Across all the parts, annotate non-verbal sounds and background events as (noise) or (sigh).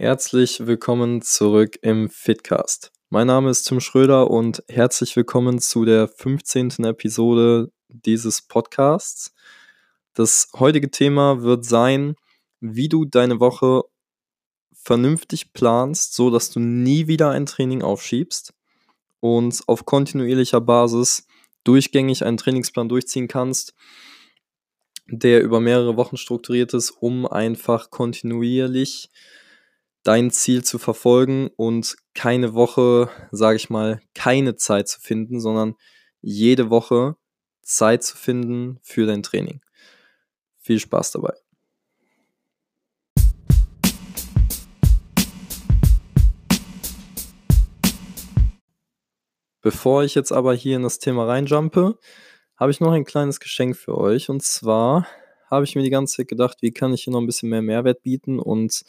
Herzlich willkommen zurück im Fitcast. Mein Name ist Tim Schröder und herzlich willkommen zu der 15. Episode dieses Podcasts. Das heutige Thema wird sein, wie du deine Woche vernünftig planst, so dass du nie wieder ein Training aufschiebst und auf kontinuierlicher Basis durchgängig einen Trainingsplan durchziehen kannst, der über mehrere Wochen strukturiert ist, um einfach kontinuierlich dein Ziel zu verfolgen und keine Woche, sage ich mal, keine Zeit zu finden, sondern jede Woche Zeit zu finden für dein Training. Viel Spaß dabei. Bevor ich jetzt aber hier in das Thema reinjumpe, habe ich noch ein kleines Geschenk für euch. Und zwar habe ich mir die ganze Zeit gedacht, wie kann ich hier noch ein bisschen mehr Mehrwert bieten und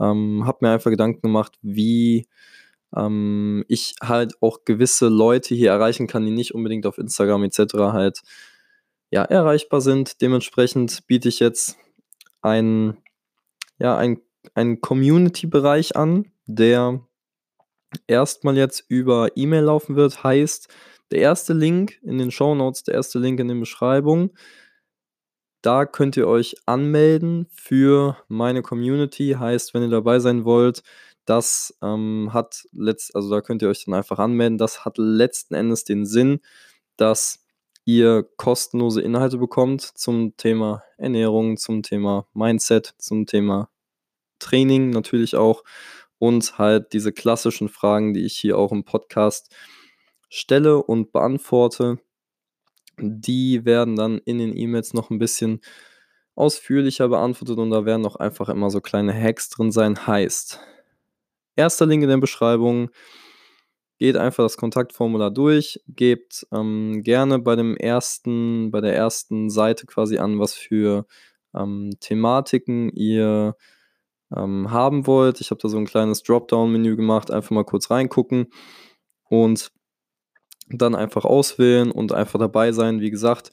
ähm, habe mir einfach Gedanken gemacht, wie ähm, ich halt auch gewisse Leute hier erreichen kann, die nicht unbedingt auf Instagram etc. halt ja, erreichbar sind. Dementsprechend biete ich jetzt einen, ja, ein, einen Community-Bereich an, der erstmal jetzt über E-Mail laufen wird. Heißt, der erste Link in den Show Notes, der erste Link in den Beschreibungen, da könnt ihr euch anmelden für meine Community. Heißt, wenn ihr dabei sein wollt, das ähm, hat letzt, also da könnt ihr euch dann einfach anmelden. Das hat letzten Endes den Sinn, dass ihr kostenlose Inhalte bekommt zum Thema Ernährung, zum Thema Mindset, zum Thema Training natürlich auch und halt diese klassischen Fragen, die ich hier auch im Podcast stelle und beantworte. Die werden dann in den E-Mails noch ein bisschen ausführlicher beantwortet und da werden auch einfach immer so kleine Hacks drin sein. Heißt, erster Link in der Beschreibung, geht einfach das Kontaktformular durch, gebt ähm, gerne bei dem ersten, bei der ersten Seite quasi an, was für ähm, Thematiken ihr ähm, haben wollt. Ich habe da so ein kleines Dropdown-Menü gemacht, einfach mal kurz reingucken und dann einfach auswählen und einfach dabei sein. Wie gesagt,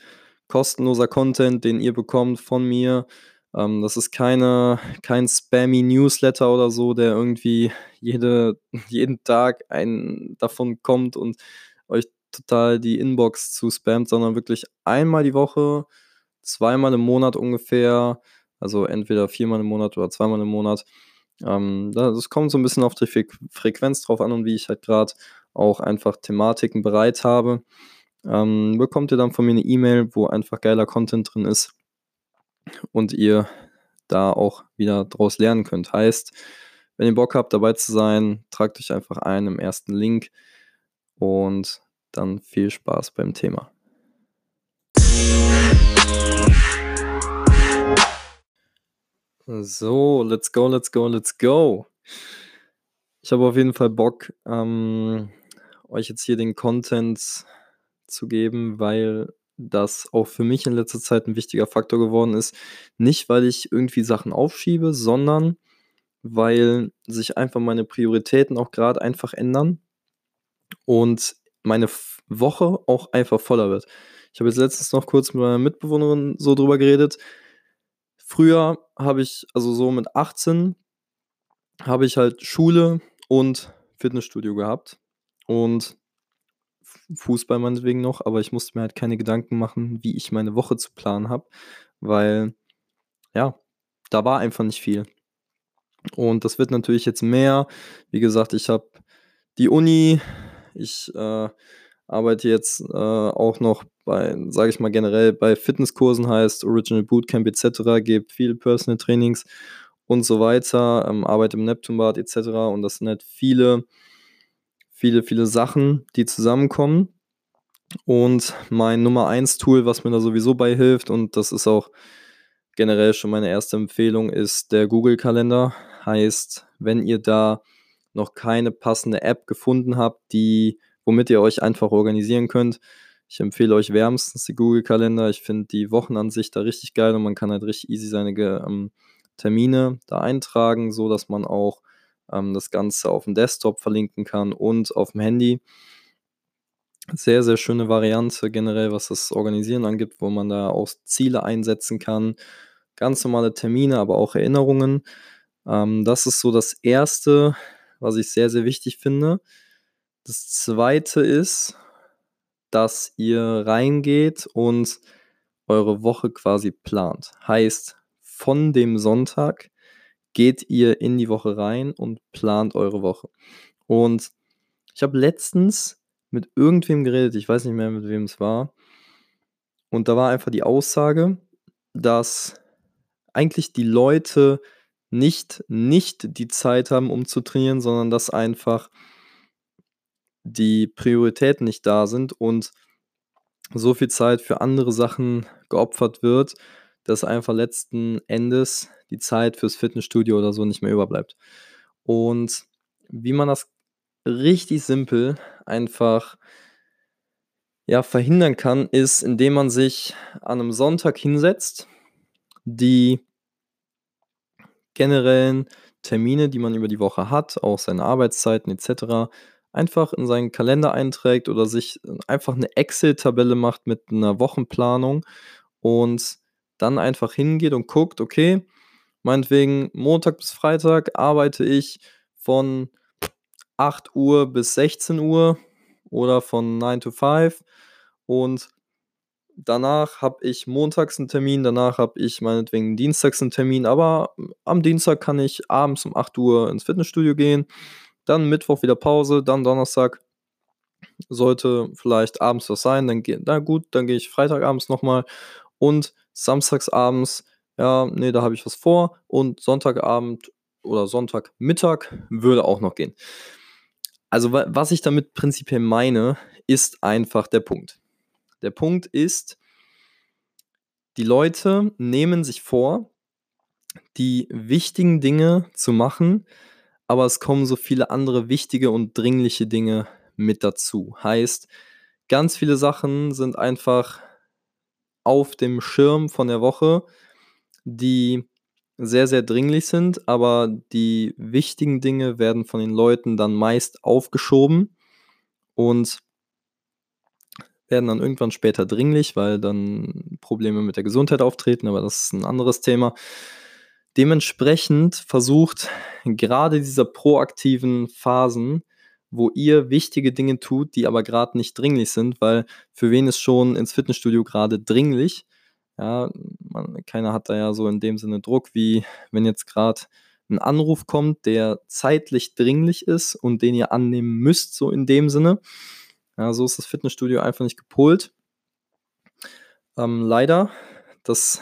kostenloser Content, den ihr bekommt von mir. Ähm, das ist keine, kein spammy Newsletter oder so, der irgendwie jede, (laughs) jeden Tag ein davon kommt und euch total die Inbox zu spammt, sondern wirklich einmal die Woche, zweimal im Monat ungefähr also entweder viermal im Monat oder zweimal im Monat. Ähm, das kommt so ein bisschen auf die Frequenz drauf an und wie ich halt gerade auch einfach Thematiken bereit habe. Ähm, bekommt ihr dann von mir eine E-Mail, wo einfach geiler Content drin ist und ihr da auch wieder draus lernen könnt. Heißt, wenn ihr Bock habt, dabei zu sein, tragt euch einfach ein im ersten Link und dann viel Spaß beim Thema. So, let's go, let's go, let's go. Ich habe auf jeden Fall Bock, ähm, euch jetzt hier den Content zu geben, weil das auch für mich in letzter Zeit ein wichtiger Faktor geworden ist. Nicht, weil ich irgendwie Sachen aufschiebe, sondern weil sich einfach meine Prioritäten auch gerade einfach ändern und meine Woche auch einfach voller wird. Ich habe jetzt letztens noch kurz mit meiner Mitbewohnerin so drüber geredet. Früher habe ich, also so mit 18, habe ich halt Schule und Fitnessstudio gehabt und Fußball meinetwegen noch, aber ich musste mir halt keine Gedanken machen, wie ich meine Woche zu planen habe, weil ja, da war einfach nicht viel. Und das wird natürlich jetzt mehr. Wie gesagt, ich habe die Uni, ich äh, arbeite jetzt äh, auch noch bei, sage ich mal generell, bei Fitnesskursen heißt Original Bootcamp etc., gebe viele Personal Trainings und so weiter, ähm, arbeite im Neptunbad etc. Und das sind halt viele, viele, viele Sachen, die zusammenkommen. Und mein Nummer 1 Tool, was mir da sowieso bei hilft, und das ist auch generell schon meine erste Empfehlung, ist der Google-Kalender. Heißt, wenn ihr da noch keine passende App gefunden habt, die womit ihr euch einfach organisieren könnt. Ich empfehle euch wärmstens die Google-Kalender. Ich finde die Wochenansicht da richtig geil und man kann halt richtig easy seine ähm, Termine da eintragen, so dass man auch ähm, das Ganze auf dem Desktop verlinken kann und auf dem Handy. Sehr, sehr schöne Variante generell, was das Organisieren angibt, wo man da auch Ziele einsetzen kann. Ganz normale Termine, aber auch Erinnerungen. Ähm, das ist so das Erste, was ich sehr, sehr wichtig finde. Das Zweite ist, dass ihr reingeht und eure Woche quasi plant. Heißt, von dem Sonntag geht ihr in die Woche rein und plant eure Woche. Und ich habe letztens mit irgendwem geredet, ich weiß nicht mehr, mit wem es war. Und da war einfach die Aussage, dass eigentlich die Leute nicht, nicht die Zeit haben, um zu trainieren, sondern dass einfach die Prioritäten nicht da sind und so viel Zeit für andere Sachen geopfert wird, dass einfach letzten Endes die Zeit fürs Fitnessstudio oder so nicht mehr überbleibt. Und wie man das richtig simpel einfach ja, verhindern kann, ist, indem man sich an einem Sonntag hinsetzt, die generellen Termine, die man über die Woche hat, auch seine Arbeitszeiten etc., einfach in seinen Kalender einträgt oder sich einfach eine Excel-Tabelle macht mit einer Wochenplanung und dann einfach hingeht und guckt, okay, meinetwegen Montag bis Freitag arbeite ich von 8 Uhr bis 16 Uhr oder von 9 to 5 und danach habe ich montags einen Termin, danach habe ich meinetwegen dienstags einen Termin, aber am Dienstag kann ich abends um 8 Uhr ins Fitnessstudio gehen, dann Mittwoch wieder Pause, dann Donnerstag sollte vielleicht abends was sein, dann geht, na gut, dann gehe ich Freitagabends nochmal und samstagsabends, ja, nee, da habe ich was vor und Sonntagabend oder Sonntagmittag würde auch noch gehen. Also was ich damit prinzipiell meine, ist einfach der Punkt. Der Punkt ist, die Leute nehmen sich vor, die wichtigen Dinge zu machen, aber es kommen so viele andere wichtige und dringliche Dinge mit dazu. Heißt, ganz viele Sachen sind einfach auf dem Schirm von der Woche, die sehr, sehr dringlich sind, aber die wichtigen Dinge werden von den Leuten dann meist aufgeschoben und werden dann irgendwann später dringlich, weil dann Probleme mit der Gesundheit auftreten, aber das ist ein anderes Thema. Dementsprechend versucht gerade dieser proaktiven Phasen, wo ihr wichtige Dinge tut, die aber gerade nicht dringlich sind, weil für wen ist schon ins Fitnessstudio gerade dringlich? Ja, man, keiner hat da ja so in dem Sinne Druck, wie wenn jetzt gerade ein Anruf kommt, der zeitlich dringlich ist und den ihr annehmen müsst, so in dem Sinne. Ja, so ist das Fitnessstudio einfach nicht gepolt. Ähm, leider, das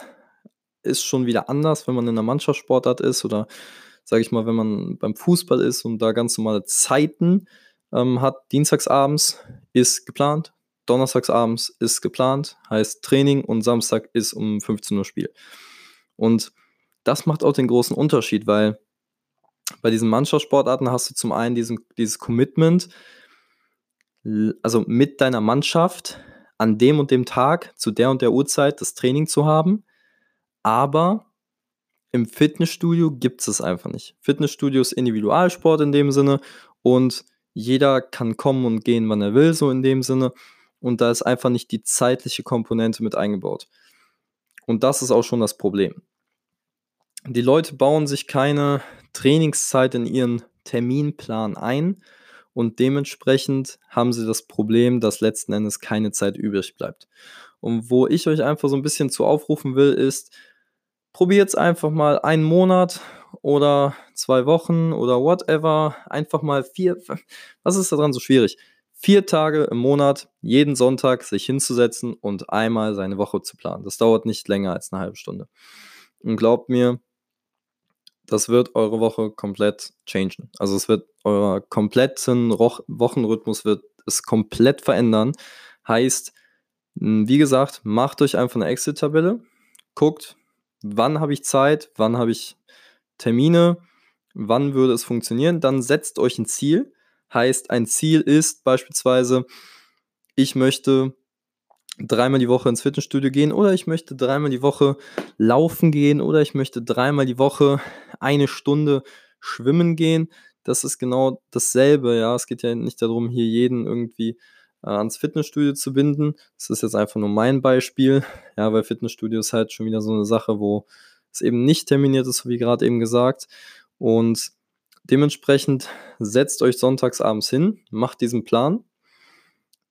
ist schon wieder anders, wenn man in einer Mannschaftssportart ist oder sage ich mal, wenn man beim Fußball ist und da ganz normale Zeiten ähm, hat. Dienstagsabends ist geplant, Donnerstagsabends ist geplant, heißt Training und Samstag ist um 15 Uhr Spiel. Und das macht auch den großen Unterschied, weil bei diesen Mannschaftssportarten hast du zum einen diesen, dieses Commitment, also mit deiner Mannschaft an dem und dem Tag zu der und der Uhrzeit das Training zu haben. Aber im Fitnessstudio gibt es es einfach nicht. Fitnessstudio ist Individualsport in dem Sinne und jeder kann kommen und gehen, wann er will, so in dem Sinne. Und da ist einfach nicht die zeitliche Komponente mit eingebaut. Und das ist auch schon das Problem. Die Leute bauen sich keine Trainingszeit in ihren Terminplan ein und dementsprechend haben sie das Problem, dass letzten Endes keine Zeit übrig bleibt. Und wo ich euch einfach so ein bisschen zu aufrufen will, ist, probiert es einfach mal einen Monat oder zwei Wochen oder whatever. Einfach mal vier, was ist daran so schwierig? Vier Tage im Monat, jeden Sonntag sich hinzusetzen und einmal seine Woche zu planen. Das dauert nicht länger als eine halbe Stunde. Und glaubt mir, das wird eure Woche komplett changen. Also es wird euer kompletten Wochenrhythmus wird es komplett verändern. Heißt, wie gesagt, macht euch einfach eine Excel-Tabelle, guckt, wann habe ich Zeit, wann habe ich Termine, wann würde es funktionieren, dann setzt euch ein Ziel. Heißt, ein Ziel ist beispielsweise, ich möchte dreimal die Woche ins Fitnessstudio gehen oder ich möchte dreimal die Woche laufen gehen oder ich möchte dreimal die Woche eine Stunde schwimmen gehen. Das ist genau dasselbe, ja. Es geht ja nicht darum, hier jeden irgendwie ans Fitnessstudio zu binden. Das ist jetzt einfach nur mein Beispiel, (laughs) ja, weil Fitnessstudio ist halt schon wieder so eine Sache, wo es eben nicht terminiert ist, wie gerade eben gesagt. Und dementsprechend setzt euch sonntags abends hin, macht diesen Plan.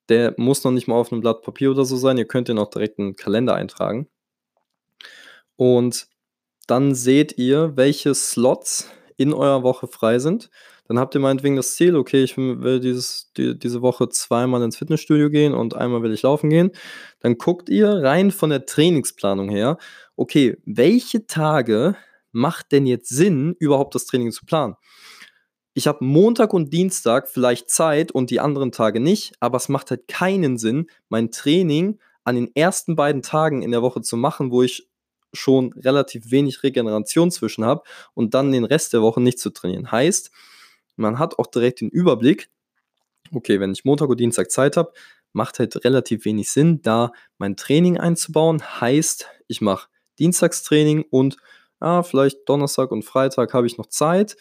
Der muss noch nicht mal auf einem Blatt Papier oder so sein. Ihr könnt den auch direkt in den Kalender eintragen. Und dann seht ihr, welche Slots in eurer Woche frei sind. Dann habt ihr meinetwegen das Ziel, okay, ich will dieses, die, diese Woche zweimal ins Fitnessstudio gehen und einmal will ich laufen gehen. Dann guckt ihr rein von der Trainingsplanung her, okay, welche Tage macht denn jetzt Sinn, überhaupt das Training zu planen? Ich habe Montag und Dienstag vielleicht Zeit und die anderen Tage nicht, aber es macht halt keinen Sinn, mein Training an den ersten beiden Tagen in der Woche zu machen, wo ich schon relativ wenig Regeneration zwischen habe und dann den Rest der Woche nicht zu trainieren. Heißt, man hat auch direkt den Überblick, okay, wenn ich Montag und Dienstag Zeit habe, macht halt relativ wenig Sinn, da mein Training einzubauen. Heißt, ich mache Dienstagstraining und ja, vielleicht Donnerstag und Freitag habe ich noch Zeit.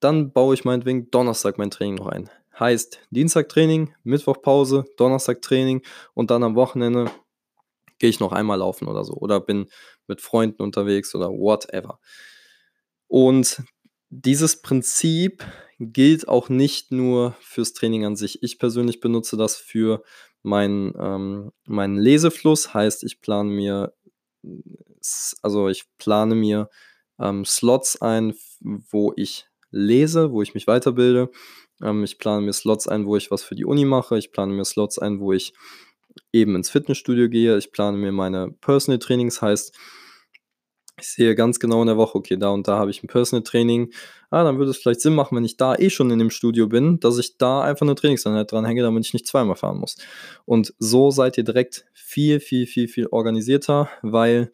Dann baue ich meinetwegen Donnerstag mein Training noch ein. Heißt Dienstag Training, Mittwoch Pause, Donnerstag Training und dann am Wochenende gehe ich noch einmal laufen oder so oder bin mit Freunden unterwegs oder whatever. Und dieses Prinzip gilt auch nicht nur fürs Training an sich. Ich persönlich benutze das für meinen, ähm, meinen Lesefluss, heißt, ich plane mir, also ich plane mir ähm, Slots ein, wo ich lese, wo ich mich weiterbilde. Ähm, ich plane mir Slots ein, wo ich was für die Uni mache. Ich plane mir Slots ein, wo ich eben ins Fitnessstudio gehe. Ich plane mir meine Personal Trainings, heißt, ich sehe ganz genau in der Woche, okay, da und da habe ich ein Personal Training. Ah, dann würde es vielleicht Sinn machen, wenn ich da eh schon in dem Studio bin, dass ich da einfach eine Trainingseinheit dranhänge, damit ich nicht zweimal fahren muss. Und so seid ihr direkt viel, viel, viel, viel organisierter, weil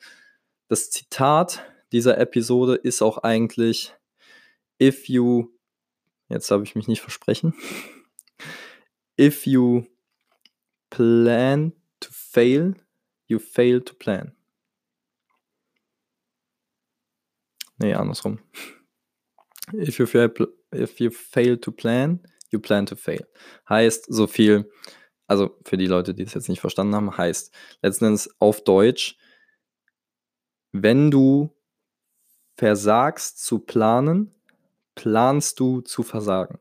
das Zitat dieser Episode ist auch eigentlich, if you, jetzt habe ich mich nicht versprechen, (laughs) if you plan to fail, you fail to plan. Nee, andersrum. If you, fail, if you fail to plan, you plan to fail. Heißt so viel, also für die Leute, die es jetzt nicht verstanden haben, heißt letzten Endes auf Deutsch, wenn du versagst zu planen, planst du zu versagen.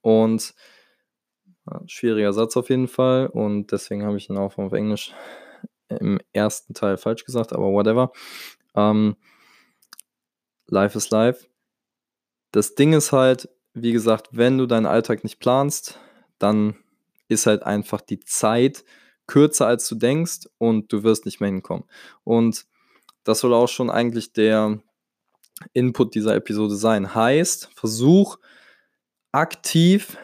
Und schwieriger Satz auf jeden Fall und deswegen habe ich ihn auch auf Englisch im ersten Teil falsch gesagt, aber whatever. Ähm, life is life. Das Ding ist halt, wie gesagt, wenn du deinen Alltag nicht planst, dann ist halt einfach die Zeit kürzer als du denkst und du wirst nicht mehr hinkommen. Und das soll auch schon eigentlich der Input dieser Episode sein. Heißt, versuch aktiv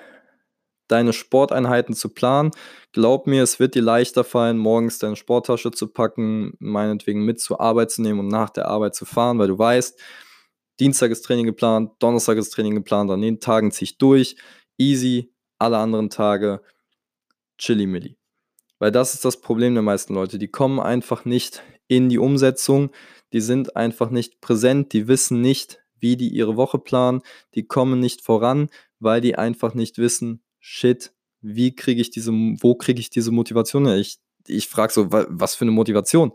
deine Sporteinheiten zu planen. Glaub mir, es wird dir leichter fallen, morgens deine Sporttasche zu packen, meinetwegen mit zur Arbeit zu nehmen und nach der Arbeit zu fahren, weil du weißt, Dienstag ist Training geplant, Donnerstag ist Training geplant, an den Tagen ziehe ich durch, easy, alle anderen Tage chilly milli. Weil das ist das Problem der meisten Leute. Die kommen einfach nicht in die Umsetzung, die sind einfach nicht präsent, die wissen nicht, wie die ihre Woche planen, die kommen nicht voran, weil die einfach nicht wissen, shit, wie kriege ich diese, wo kriege ich diese Motivation her? Ich, ich frage so, was für eine Motivation?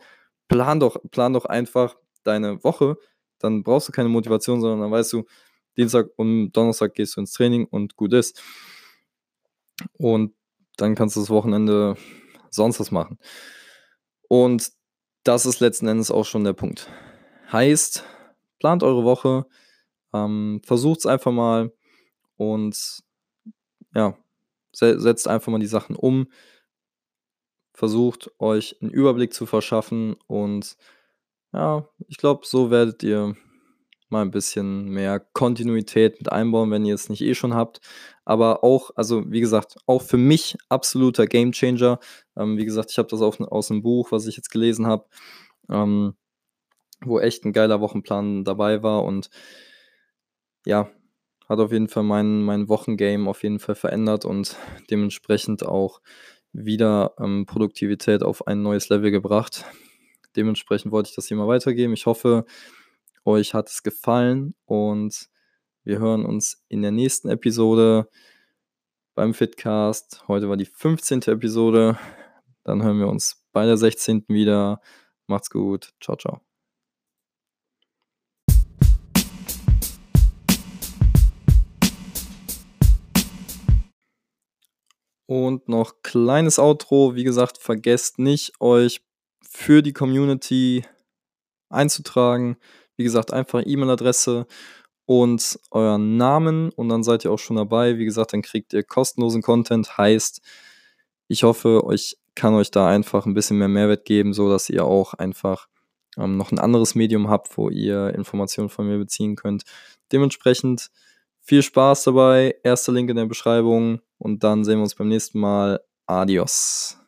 Plan doch, plan doch einfach deine Woche, dann brauchst du keine Motivation, sondern dann weißt du, Dienstag und Donnerstag gehst du ins Training und gut ist. Und dann kannst du das Wochenende sonst was machen. Und das ist letzten Endes auch schon der Punkt. Heißt, plant eure Woche, ähm, versucht es einfach mal und ja, setzt einfach mal die Sachen um, versucht euch einen Überblick zu verschaffen und ja, ich glaube, so werdet ihr mal ein bisschen mehr Kontinuität mit einbauen, wenn ihr es nicht eh schon habt. Aber auch, also wie gesagt, auch für mich absoluter Gamechanger. Ähm, wie gesagt, ich habe das auch aus einem Buch, was ich jetzt gelesen habe, ähm, wo echt ein geiler Wochenplan dabei war und ja, hat auf jeden Fall mein, mein Wochengame auf jeden Fall verändert und dementsprechend auch wieder ähm, Produktivität auf ein neues Level gebracht. Dementsprechend wollte ich das hier mal weitergeben. Ich hoffe, euch hat es gefallen und wir hören uns in der nächsten Episode beim Fitcast. Heute war die 15. Episode. Dann hören wir uns bei der 16. wieder. Macht's gut. Ciao, ciao. Und noch kleines Outro. Wie gesagt, vergesst nicht, euch für die Community einzutragen. Wie gesagt, einfach E-Mail-Adresse und euren Namen und dann seid ihr auch schon dabei. Wie gesagt, dann kriegt ihr kostenlosen Content. Heißt, ich hoffe, ich kann euch da einfach ein bisschen mehr Mehrwert geben, so dass ihr auch einfach ähm, noch ein anderes Medium habt, wo ihr Informationen von mir beziehen könnt. Dementsprechend viel Spaß dabei. Erster Link in der Beschreibung und dann sehen wir uns beim nächsten Mal. Adios.